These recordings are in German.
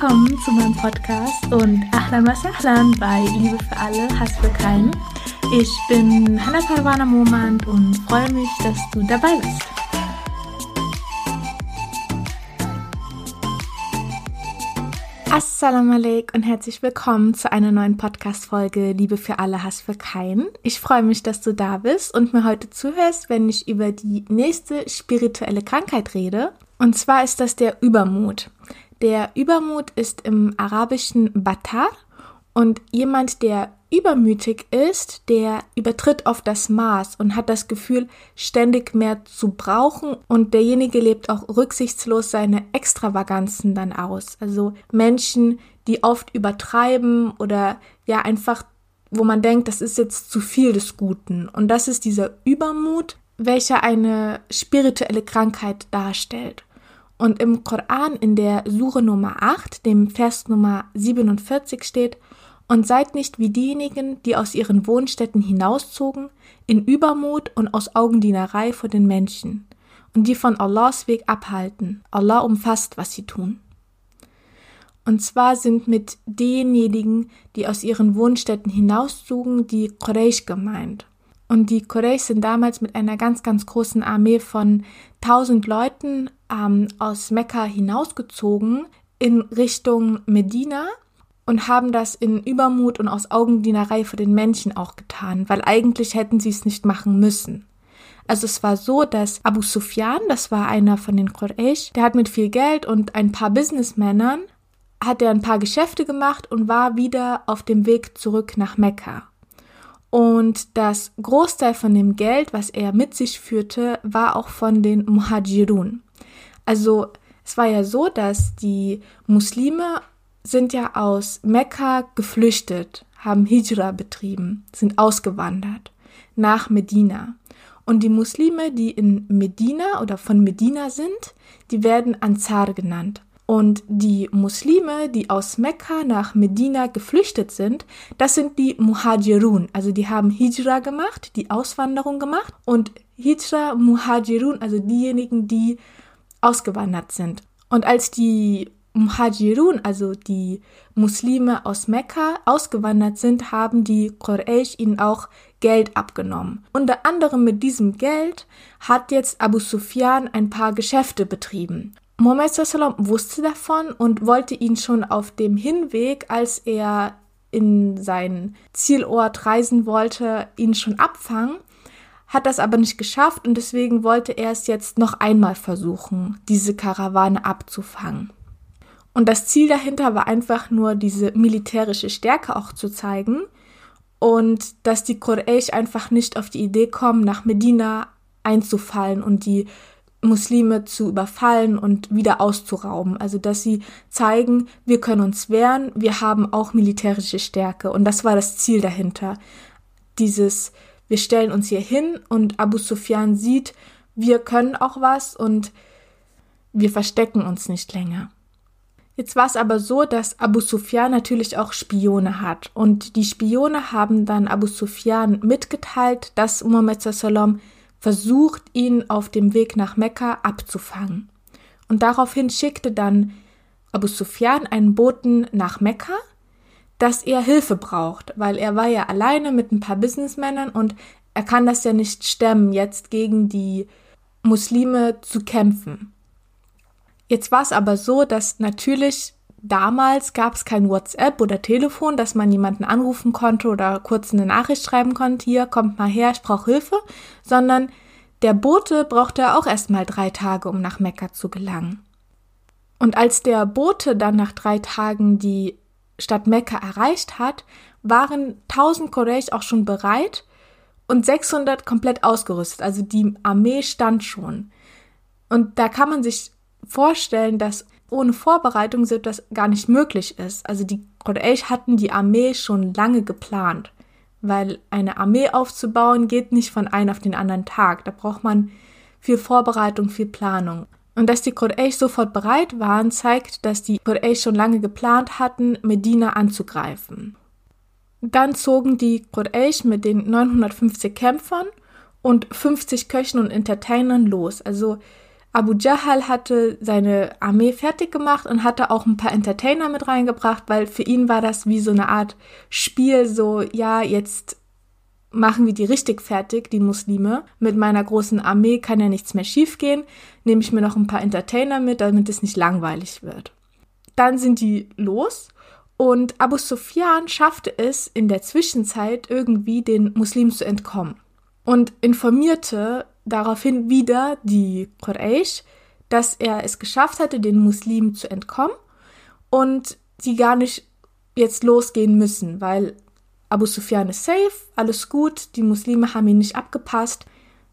Willkommen zu meinem Podcast und Ahlan wa Sahlan bei Liebe für alle, Hass für keinen. Ich bin Hannah Parwana Momand und freue mich, dass du dabei bist. Assalamu alaikum und herzlich willkommen zu einer neuen Podcast-Folge Liebe für alle, Hass für keinen. Ich freue mich, dass du da bist und mir heute zuhörst, wenn ich über die nächste spirituelle Krankheit rede. Und zwar ist das der Übermut. Der Übermut ist im Arabischen Batar und jemand, der übermütig ist, der übertritt oft das Maß und hat das Gefühl, ständig mehr zu brauchen und derjenige lebt auch rücksichtslos seine Extravaganzen dann aus. Also Menschen, die oft übertreiben oder ja einfach, wo man denkt, das ist jetzt zu viel des Guten. Und das ist dieser Übermut, welcher eine spirituelle Krankheit darstellt. Und im Koran in der Sure Nummer 8, dem Vers Nummer 47 steht, und seid nicht wie diejenigen, die aus ihren Wohnstätten hinauszogen, in Übermut und aus Augendienerei vor den Menschen, und die von Allahs Weg abhalten. Allah umfasst, was sie tun. Und zwar sind mit denjenigen, die aus ihren Wohnstätten hinauszogen, die Quraysh gemeint. Und die Quraysh sind damals mit einer ganz, ganz großen Armee von tausend Leuten ähm, aus Mekka hinausgezogen in Richtung Medina und haben das in Übermut und aus Augendienerei für den Menschen auch getan, weil eigentlich hätten sie es nicht machen müssen. Also es war so, dass Abu Sufyan, das war einer von den Quraysh, der hat mit viel Geld und ein paar Businessmännern hat er ein paar Geschäfte gemacht und war wieder auf dem Weg zurück nach Mekka. Und das Großteil von dem Geld, was er mit sich führte, war auch von den Muhajirun. Also es war ja so, dass die Muslime sind ja aus Mekka geflüchtet, haben Hijra betrieben, sind ausgewandert nach Medina. Und die Muslime, die in Medina oder von Medina sind, die werden Ansar genannt. Und die Muslime, die aus Mekka nach Medina geflüchtet sind, das sind die Muhajirun. Also die haben Hijra gemacht, die Auswanderung gemacht. Und Hijra, Muhajirun, also diejenigen, die ausgewandert sind. Und als die Muhajirun, also die Muslime aus Mekka, ausgewandert sind, haben die Quraysh ihnen auch Geld abgenommen. Unter anderem mit diesem Geld hat jetzt Abu Sufyan ein paar Geschäfte betrieben. Muhammad sallam wusste davon und wollte ihn schon auf dem Hinweg, als er in seinen Zielort reisen wollte, ihn schon abfangen, hat das aber nicht geschafft und deswegen wollte er es jetzt noch einmal versuchen, diese Karawane abzufangen. Und das Ziel dahinter war einfach nur diese militärische Stärke auch zu zeigen und dass die Quraysh einfach nicht auf die Idee kommen, nach Medina einzufallen und die Muslime zu überfallen und wieder auszurauben. Also dass sie zeigen, wir können uns wehren, wir haben auch militärische Stärke. Und das war das Ziel dahinter. Dieses, wir stellen uns hier hin und Abu Sufyan sieht, wir können auch was und wir verstecken uns nicht länger. Jetzt war es aber so, dass Abu Sufyan natürlich auch Spione hat. Und die Spione haben dann Abu Sufyan mitgeteilt, dass Muhammad Sallam versucht, ihn auf dem Weg nach Mekka abzufangen. Und daraufhin schickte dann Abu Sufyan einen Boten nach Mekka, dass er Hilfe braucht, weil er war ja alleine mit ein paar Businessmännern und er kann das ja nicht stemmen, jetzt gegen die Muslime zu kämpfen. Jetzt war es aber so, dass natürlich damals gab es kein WhatsApp oder Telefon, dass man jemanden anrufen konnte oder kurz eine Nachricht schreiben konnte, hier kommt mal her, ich brauche Hilfe, sondern der Bote brauchte auch erst mal drei Tage, um nach Mekka zu gelangen. Und als der Bote dann nach drei Tagen die Stadt Mekka erreicht hat, waren 1000 Quraysh auch schon bereit und 600 komplett ausgerüstet. Also die Armee stand schon. Und da kann man sich vorstellen, dass ohne Vorbereitung so etwas gar nicht möglich ist. Also die Quraysh hatten die Armee schon lange geplant, weil eine Armee aufzubauen geht nicht von einem auf den anderen Tag. Da braucht man viel Vorbereitung, viel Planung. Und dass die Quraysh sofort bereit waren, zeigt, dass die Quraysh schon lange geplant hatten, Medina anzugreifen. Dann zogen die Quraysh mit den 950 Kämpfern und 50 Köchen und Entertainern los. Also Abu Jahal hatte seine Armee fertig gemacht und hatte auch ein paar Entertainer mit reingebracht, weil für ihn war das wie so eine Art Spiel, so, ja, jetzt machen wir die richtig fertig, die Muslime. Mit meiner großen Armee kann ja nichts mehr schiefgehen. Nehme ich mir noch ein paar Entertainer mit, damit es nicht langweilig wird. Dann sind die los und Abu Sufyan schaffte es in der Zwischenzeit irgendwie den Muslimen zu entkommen und informierte daraufhin wieder die Quraysh, dass er es geschafft hatte, den Muslimen zu entkommen und sie gar nicht jetzt losgehen müssen, weil Abu Sufyan ist safe, alles gut, die Muslime haben ihn nicht abgepasst,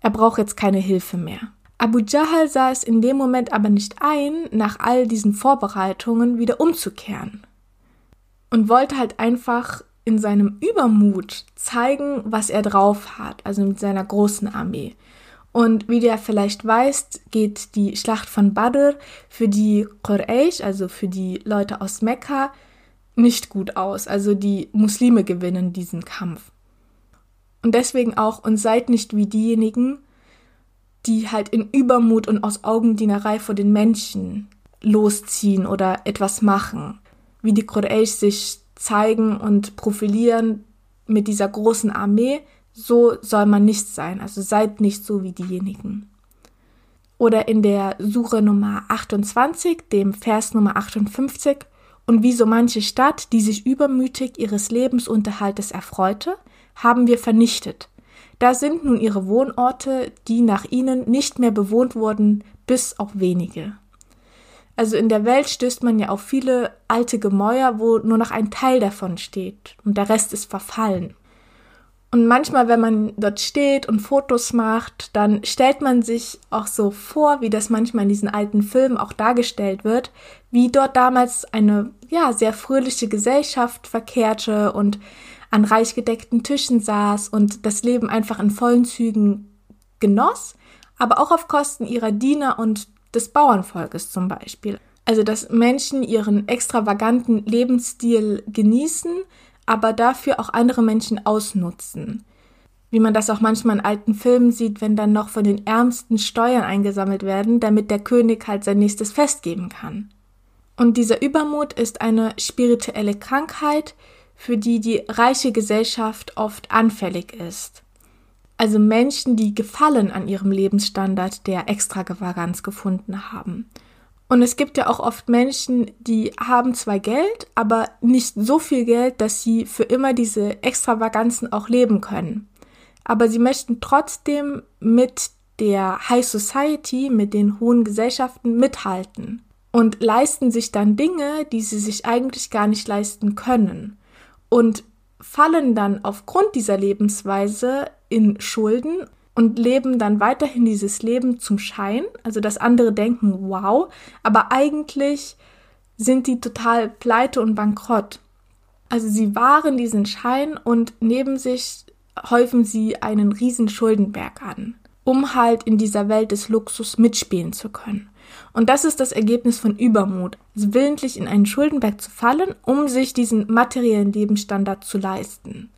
er braucht jetzt keine Hilfe mehr. Abu Jahl sah es in dem Moment aber nicht ein, nach all diesen Vorbereitungen wieder umzukehren und wollte halt einfach in seinem Übermut zeigen, was er drauf hat, also mit seiner großen Armee. Und wie du ja vielleicht weißt, geht die Schlacht von Badr für die Quraysh, also für die Leute aus Mekka, nicht gut aus. Also die Muslime gewinnen diesen Kampf. Und deswegen auch, und seid nicht wie diejenigen, die halt in Übermut und aus Augendienerei vor den Menschen losziehen oder etwas machen. Wie die Quraysh sich zeigen und profilieren mit dieser großen Armee, so soll man nicht sein. Also seid nicht so wie diejenigen. Oder in der Suche Nummer 28, dem Vers Nummer 58, und wie so manche Stadt, die sich übermütig ihres Lebensunterhaltes erfreute, haben wir vernichtet. Da sind nun ihre Wohnorte, die nach ihnen nicht mehr bewohnt wurden, bis auf wenige. Also in der Welt stößt man ja auf viele alte Gemäuer, wo nur noch ein Teil davon steht und der Rest ist verfallen. Und manchmal, wenn man dort steht und Fotos macht, dann stellt man sich auch so vor, wie das manchmal in diesen alten Filmen auch dargestellt wird, wie dort damals eine, ja, sehr fröhliche Gesellschaft verkehrte und an reich gedeckten Tischen saß und das Leben einfach in vollen Zügen genoss, aber auch auf Kosten ihrer Diener und des Bauernvolkes zum Beispiel. Also, dass Menschen ihren extravaganten Lebensstil genießen, aber dafür auch andere Menschen ausnutzen. Wie man das auch manchmal in alten Filmen sieht, wenn dann noch von den Ärmsten Steuern eingesammelt werden, damit der König halt sein nächstes Fest geben kann. Und dieser Übermut ist eine spirituelle Krankheit, für die die reiche Gesellschaft oft anfällig ist. Also Menschen, die Gefallen an ihrem Lebensstandard der Extravaganz gefunden haben. Und es gibt ja auch oft Menschen, die haben zwar Geld, aber nicht so viel Geld, dass sie für immer diese Extravaganzen auch leben können. Aber sie möchten trotzdem mit der High Society, mit den hohen Gesellschaften mithalten und leisten sich dann Dinge, die sie sich eigentlich gar nicht leisten können und fallen dann aufgrund dieser Lebensweise in Schulden und leben dann weiterhin dieses Leben zum Schein, also dass andere denken, wow, aber eigentlich sind die total pleite und bankrott. Also sie wahren diesen Schein und neben sich häufen sie einen riesen Schuldenberg an, um halt in dieser Welt des Luxus mitspielen zu können. Und das ist das Ergebnis von Übermut, also willentlich in einen Schuldenberg zu fallen, um sich diesen materiellen Lebensstandard zu leisten.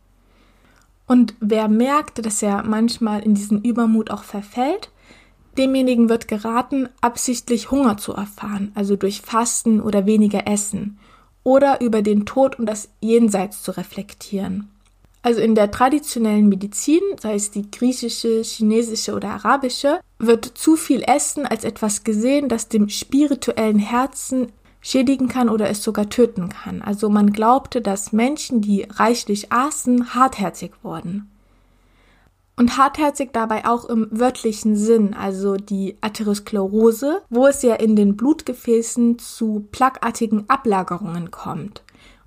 Und wer merkt, dass er manchmal in diesen Übermut auch verfällt, demjenigen wird geraten, absichtlich Hunger zu erfahren, also durch Fasten oder weniger Essen, oder über den Tod und das Jenseits zu reflektieren. Also in der traditionellen Medizin, sei es die griechische, chinesische oder arabische, wird zu viel Essen als etwas gesehen, das dem spirituellen Herzen schädigen kann oder es sogar töten kann. Also man glaubte, dass Menschen, die reichlich aßen, hartherzig wurden. Und hartherzig dabei auch im wörtlichen Sinn, also die Atherosklerose, wo es ja in den Blutgefäßen zu plaquartigen Ablagerungen kommt.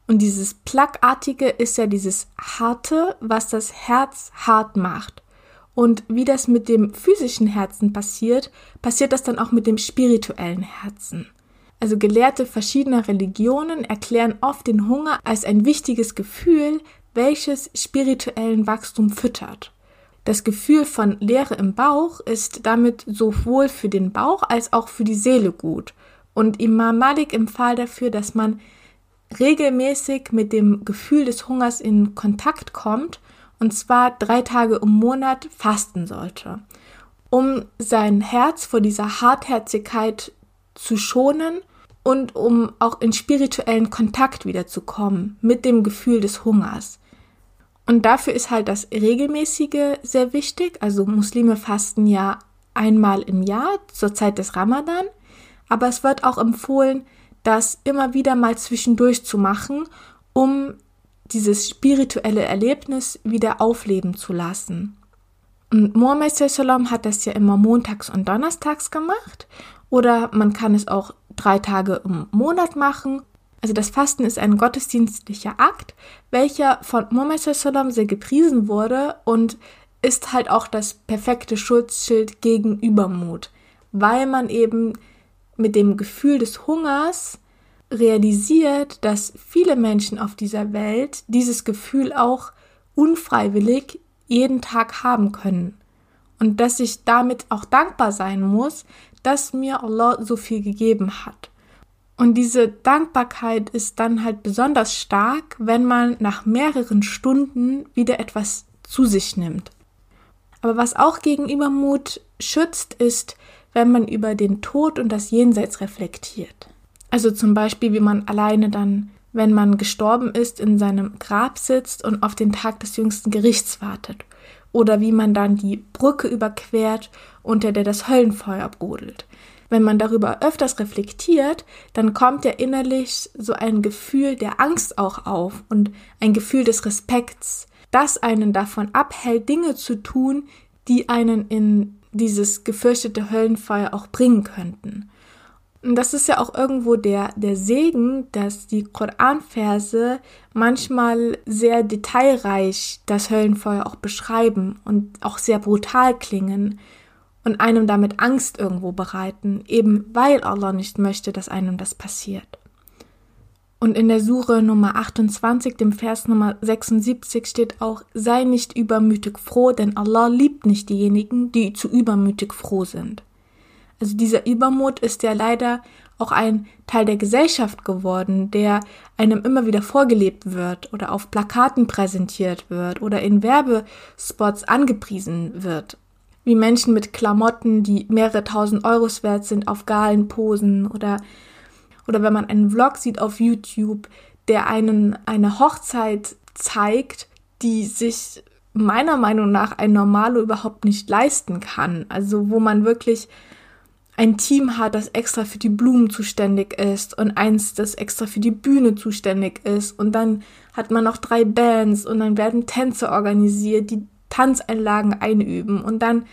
Und dieses Plaquartige ist ja dieses Harte, was das Herz hart macht. Und wie das mit dem physischen Herzen passiert, passiert das dann auch mit dem spirituellen Herzen. Also Gelehrte verschiedener Religionen erklären oft den Hunger als ein wichtiges Gefühl, welches spirituellen Wachstum füttert. Das Gefühl von Leere im Bauch ist damit sowohl für den Bauch als auch für die Seele gut. Und Imam Malik empfahl dafür, dass man regelmäßig mit dem Gefühl des Hungers in Kontakt kommt und zwar drei Tage im Monat fasten sollte. um sein Herz vor dieser Hartherzigkeit zu schonen und um auch in spirituellen Kontakt wiederzukommen mit dem Gefühl des Hungers. Und dafür ist halt das Regelmäßige sehr wichtig. Also Muslime fasten ja einmal im Jahr zur Zeit des Ramadan, aber es wird auch empfohlen, das immer wieder mal zwischendurch zu machen, um dieses spirituelle Erlebnis wieder aufleben zu lassen. Und Mohammed hat das ja immer montags und donnerstags gemacht oder man kann es auch drei Tage im Monat machen. Also das Fasten ist ein gottesdienstlicher Akt, welcher von Sallam sehr gepriesen wurde und ist halt auch das perfekte Schutzschild gegen Übermut, weil man eben mit dem Gefühl des Hungers realisiert, dass viele Menschen auf dieser Welt dieses Gefühl auch unfreiwillig jeden Tag haben können. Und dass ich damit auch dankbar sein muss, dass mir Allah so viel gegeben hat. Und diese Dankbarkeit ist dann halt besonders stark, wenn man nach mehreren Stunden wieder etwas zu sich nimmt. Aber was auch gegen Übermut schützt, ist, wenn man über den Tod und das Jenseits reflektiert. Also zum Beispiel, wie man alleine dann wenn man gestorben ist, in seinem Grab sitzt und auf den Tag des jüngsten Gerichts wartet. Oder wie man dann die Brücke überquert, unter der das Höllenfeuer brodelt. Wenn man darüber öfters reflektiert, dann kommt ja innerlich so ein Gefühl der Angst auch auf und ein Gefühl des Respekts, das einen davon abhält, Dinge zu tun, die einen in dieses gefürchtete Höllenfeuer auch bringen könnten. Und das ist ja auch irgendwo der, der Segen, dass die Koranverse manchmal sehr detailreich das Höllenfeuer auch beschreiben und auch sehr brutal klingen und einem damit Angst irgendwo bereiten, eben weil Allah nicht möchte, dass einem das passiert. Und in der Sure Nummer 28, dem Vers Nummer 76 steht auch, sei nicht übermütig froh, denn Allah liebt nicht diejenigen, die zu übermütig froh sind. Also dieser Übermut ist ja leider auch ein Teil der Gesellschaft geworden, der einem immer wieder vorgelebt wird oder auf Plakaten präsentiert wird oder in Werbespots angepriesen wird. Wie Menschen mit Klamotten, die mehrere tausend Euros wert sind, auf Galen posen oder, oder wenn man einen Vlog sieht auf YouTube, der einen eine Hochzeit zeigt, die sich meiner Meinung nach ein Normalo überhaupt nicht leisten kann. Also wo man wirklich ein Team hat, das extra für die Blumen zuständig ist und eins, das extra für die Bühne zuständig ist. Und dann hat man noch drei Bands und dann werden Tänze organisiert, die Tanzeinlagen einüben. Und dann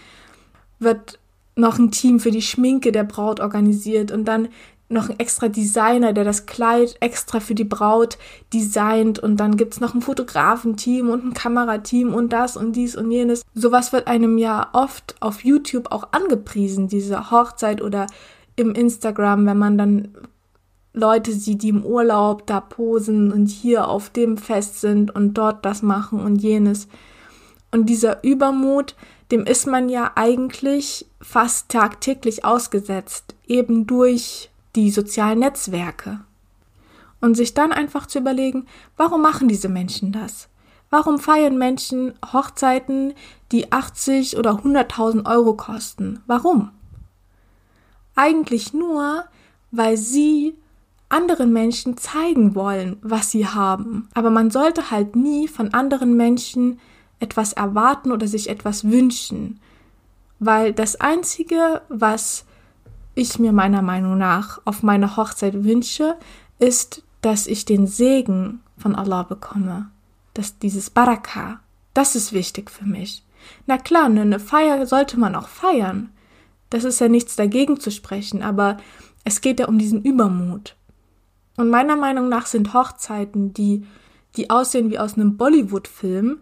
wird noch ein Team für die Schminke der Braut organisiert. Und dann noch ein extra Designer, der das Kleid extra für die Braut designt und dann gibt's noch ein Fotografenteam und ein Kamerateam und das und dies und jenes. Sowas wird einem ja oft auf YouTube auch angepriesen, diese Hochzeit oder im Instagram, wenn man dann Leute sieht, die im Urlaub da posen und hier auf dem Fest sind und dort das machen und jenes. Und dieser Übermut, dem ist man ja eigentlich fast tagtäglich ausgesetzt, eben durch die sozialen Netzwerke. Und sich dann einfach zu überlegen, warum machen diese Menschen das? Warum feiern Menschen Hochzeiten, die 80 oder 100.000 Euro kosten? Warum? Eigentlich nur, weil sie anderen Menschen zeigen wollen, was sie haben. Aber man sollte halt nie von anderen Menschen etwas erwarten oder sich etwas wünschen. Weil das Einzige, was ich mir meiner Meinung nach auf meine Hochzeit wünsche, ist, dass ich den Segen von Allah bekomme. Dass dieses Baraka, das ist wichtig für mich. Na klar, eine Feier sollte man auch feiern. Das ist ja nichts dagegen zu sprechen, aber es geht ja um diesen Übermut. Und meiner Meinung nach sind Hochzeiten, die, die aussehen wie aus einem Bollywood-Film,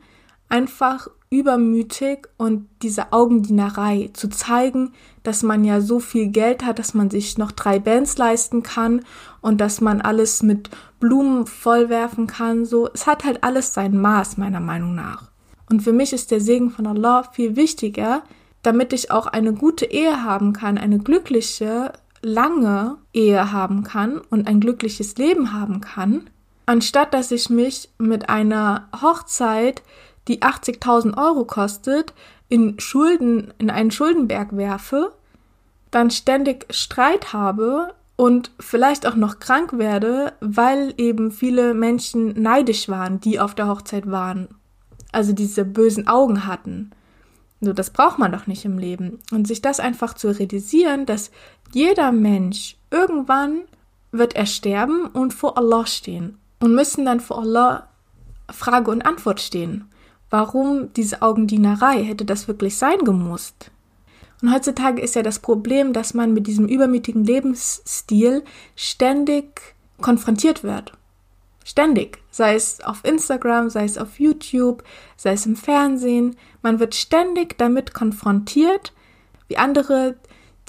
einfach übermütig und diese Augendienerei zu zeigen, dass man ja so viel Geld hat, dass man sich noch drei Bands leisten kann und dass man alles mit Blumen vollwerfen kann, so. Es hat halt alles sein Maß, meiner Meinung nach. Und für mich ist der Segen von Allah viel wichtiger, damit ich auch eine gute Ehe haben kann, eine glückliche, lange Ehe haben kann und ein glückliches Leben haben kann, anstatt dass ich mich mit einer Hochzeit die 80.000 Euro kostet, in Schulden, in einen Schuldenberg werfe, dann ständig Streit habe und vielleicht auch noch krank werde, weil eben viele Menschen neidisch waren, die auf der Hochzeit waren. Also diese bösen Augen hatten. So, das braucht man doch nicht im Leben. Und sich das einfach zu realisieren, dass jeder Mensch irgendwann wird er sterben und vor Allah stehen und müssen dann vor Allah Frage und Antwort stehen. Warum diese Augendienerei? Hätte das wirklich sein gemusst? Und heutzutage ist ja das Problem, dass man mit diesem übermütigen Lebensstil ständig konfrontiert wird. Ständig. Sei es auf Instagram, sei es auf YouTube, sei es im Fernsehen. Man wird ständig damit konfrontiert, wie andere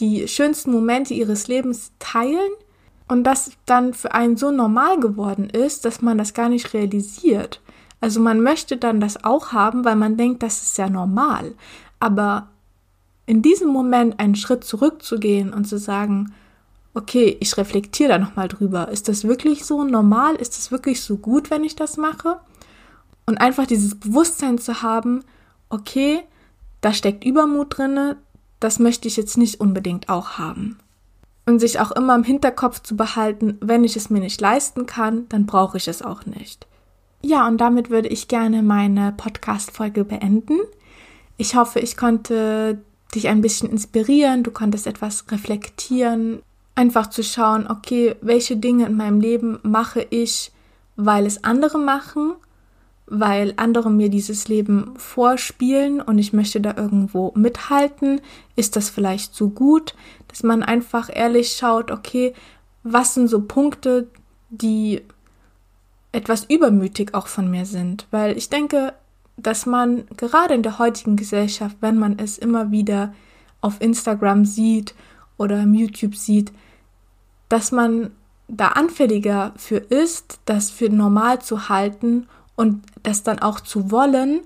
die schönsten Momente ihres Lebens teilen und das dann für einen so normal geworden ist, dass man das gar nicht realisiert. Also man möchte dann das auch haben, weil man denkt, das ist ja normal. Aber in diesem Moment einen Schritt zurückzugehen und zu sagen, okay, ich reflektiere da nochmal drüber. Ist das wirklich so normal? Ist das wirklich so gut, wenn ich das mache? Und einfach dieses Bewusstsein zu haben, okay, da steckt Übermut drinne, das möchte ich jetzt nicht unbedingt auch haben. Und sich auch immer im Hinterkopf zu behalten, wenn ich es mir nicht leisten kann, dann brauche ich es auch nicht. Ja, und damit würde ich gerne meine Podcast-Folge beenden. Ich hoffe, ich konnte dich ein bisschen inspirieren, du konntest etwas reflektieren, einfach zu schauen, okay, welche Dinge in meinem Leben mache ich, weil es andere machen, weil andere mir dieses Leben vorspielen und ich möchte da irgendwo mithalten. Ist das vielleicht so gut, dass man einfach ehrlich schaut, okay, was sind so Punkte, die etwas übermütig auch von mir sind, weil ich denke, dass man gerade in der heutigen Gesellschaft, wenn man es immer wieder auf Instagram sieht oder im YouTube sieht, dass man da anfälliger für ist, das für normal zu halten und das dann auch zu wollen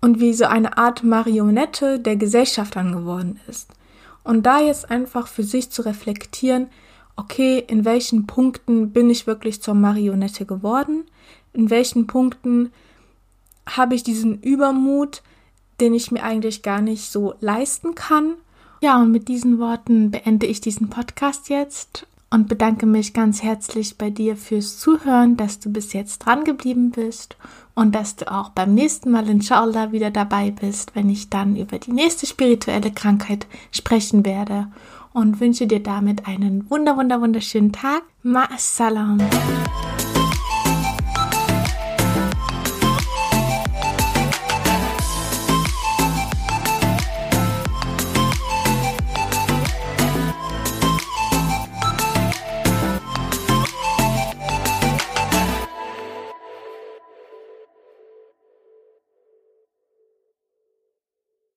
und wie so eine Art Marionette der Gesellschaft dann geworden ist. Und da jetzt einfach für sich zu reflektieren, okay, in welchen Punkten bin ich wirklich zur Marionette geworden, in welchen Punkten habe ich diesen Übermut, den ich mir eigentlich gar nicht so leisten kann. Ja, und mit diesen Worten beende ich diesen Podcast jetzt und bedanke mich ganz herzlich bei dir fürs Zuhören, dass du bis jetzt dran geblieben bist und dass du auch beim nächsten Mal inshallah wieder dabei bist, wenn ich dann über die nächste spirituelle Krankheit sprechen werde und wünsche dir damit einen wunder wunder wunderschönen Tag. Ma'assalam.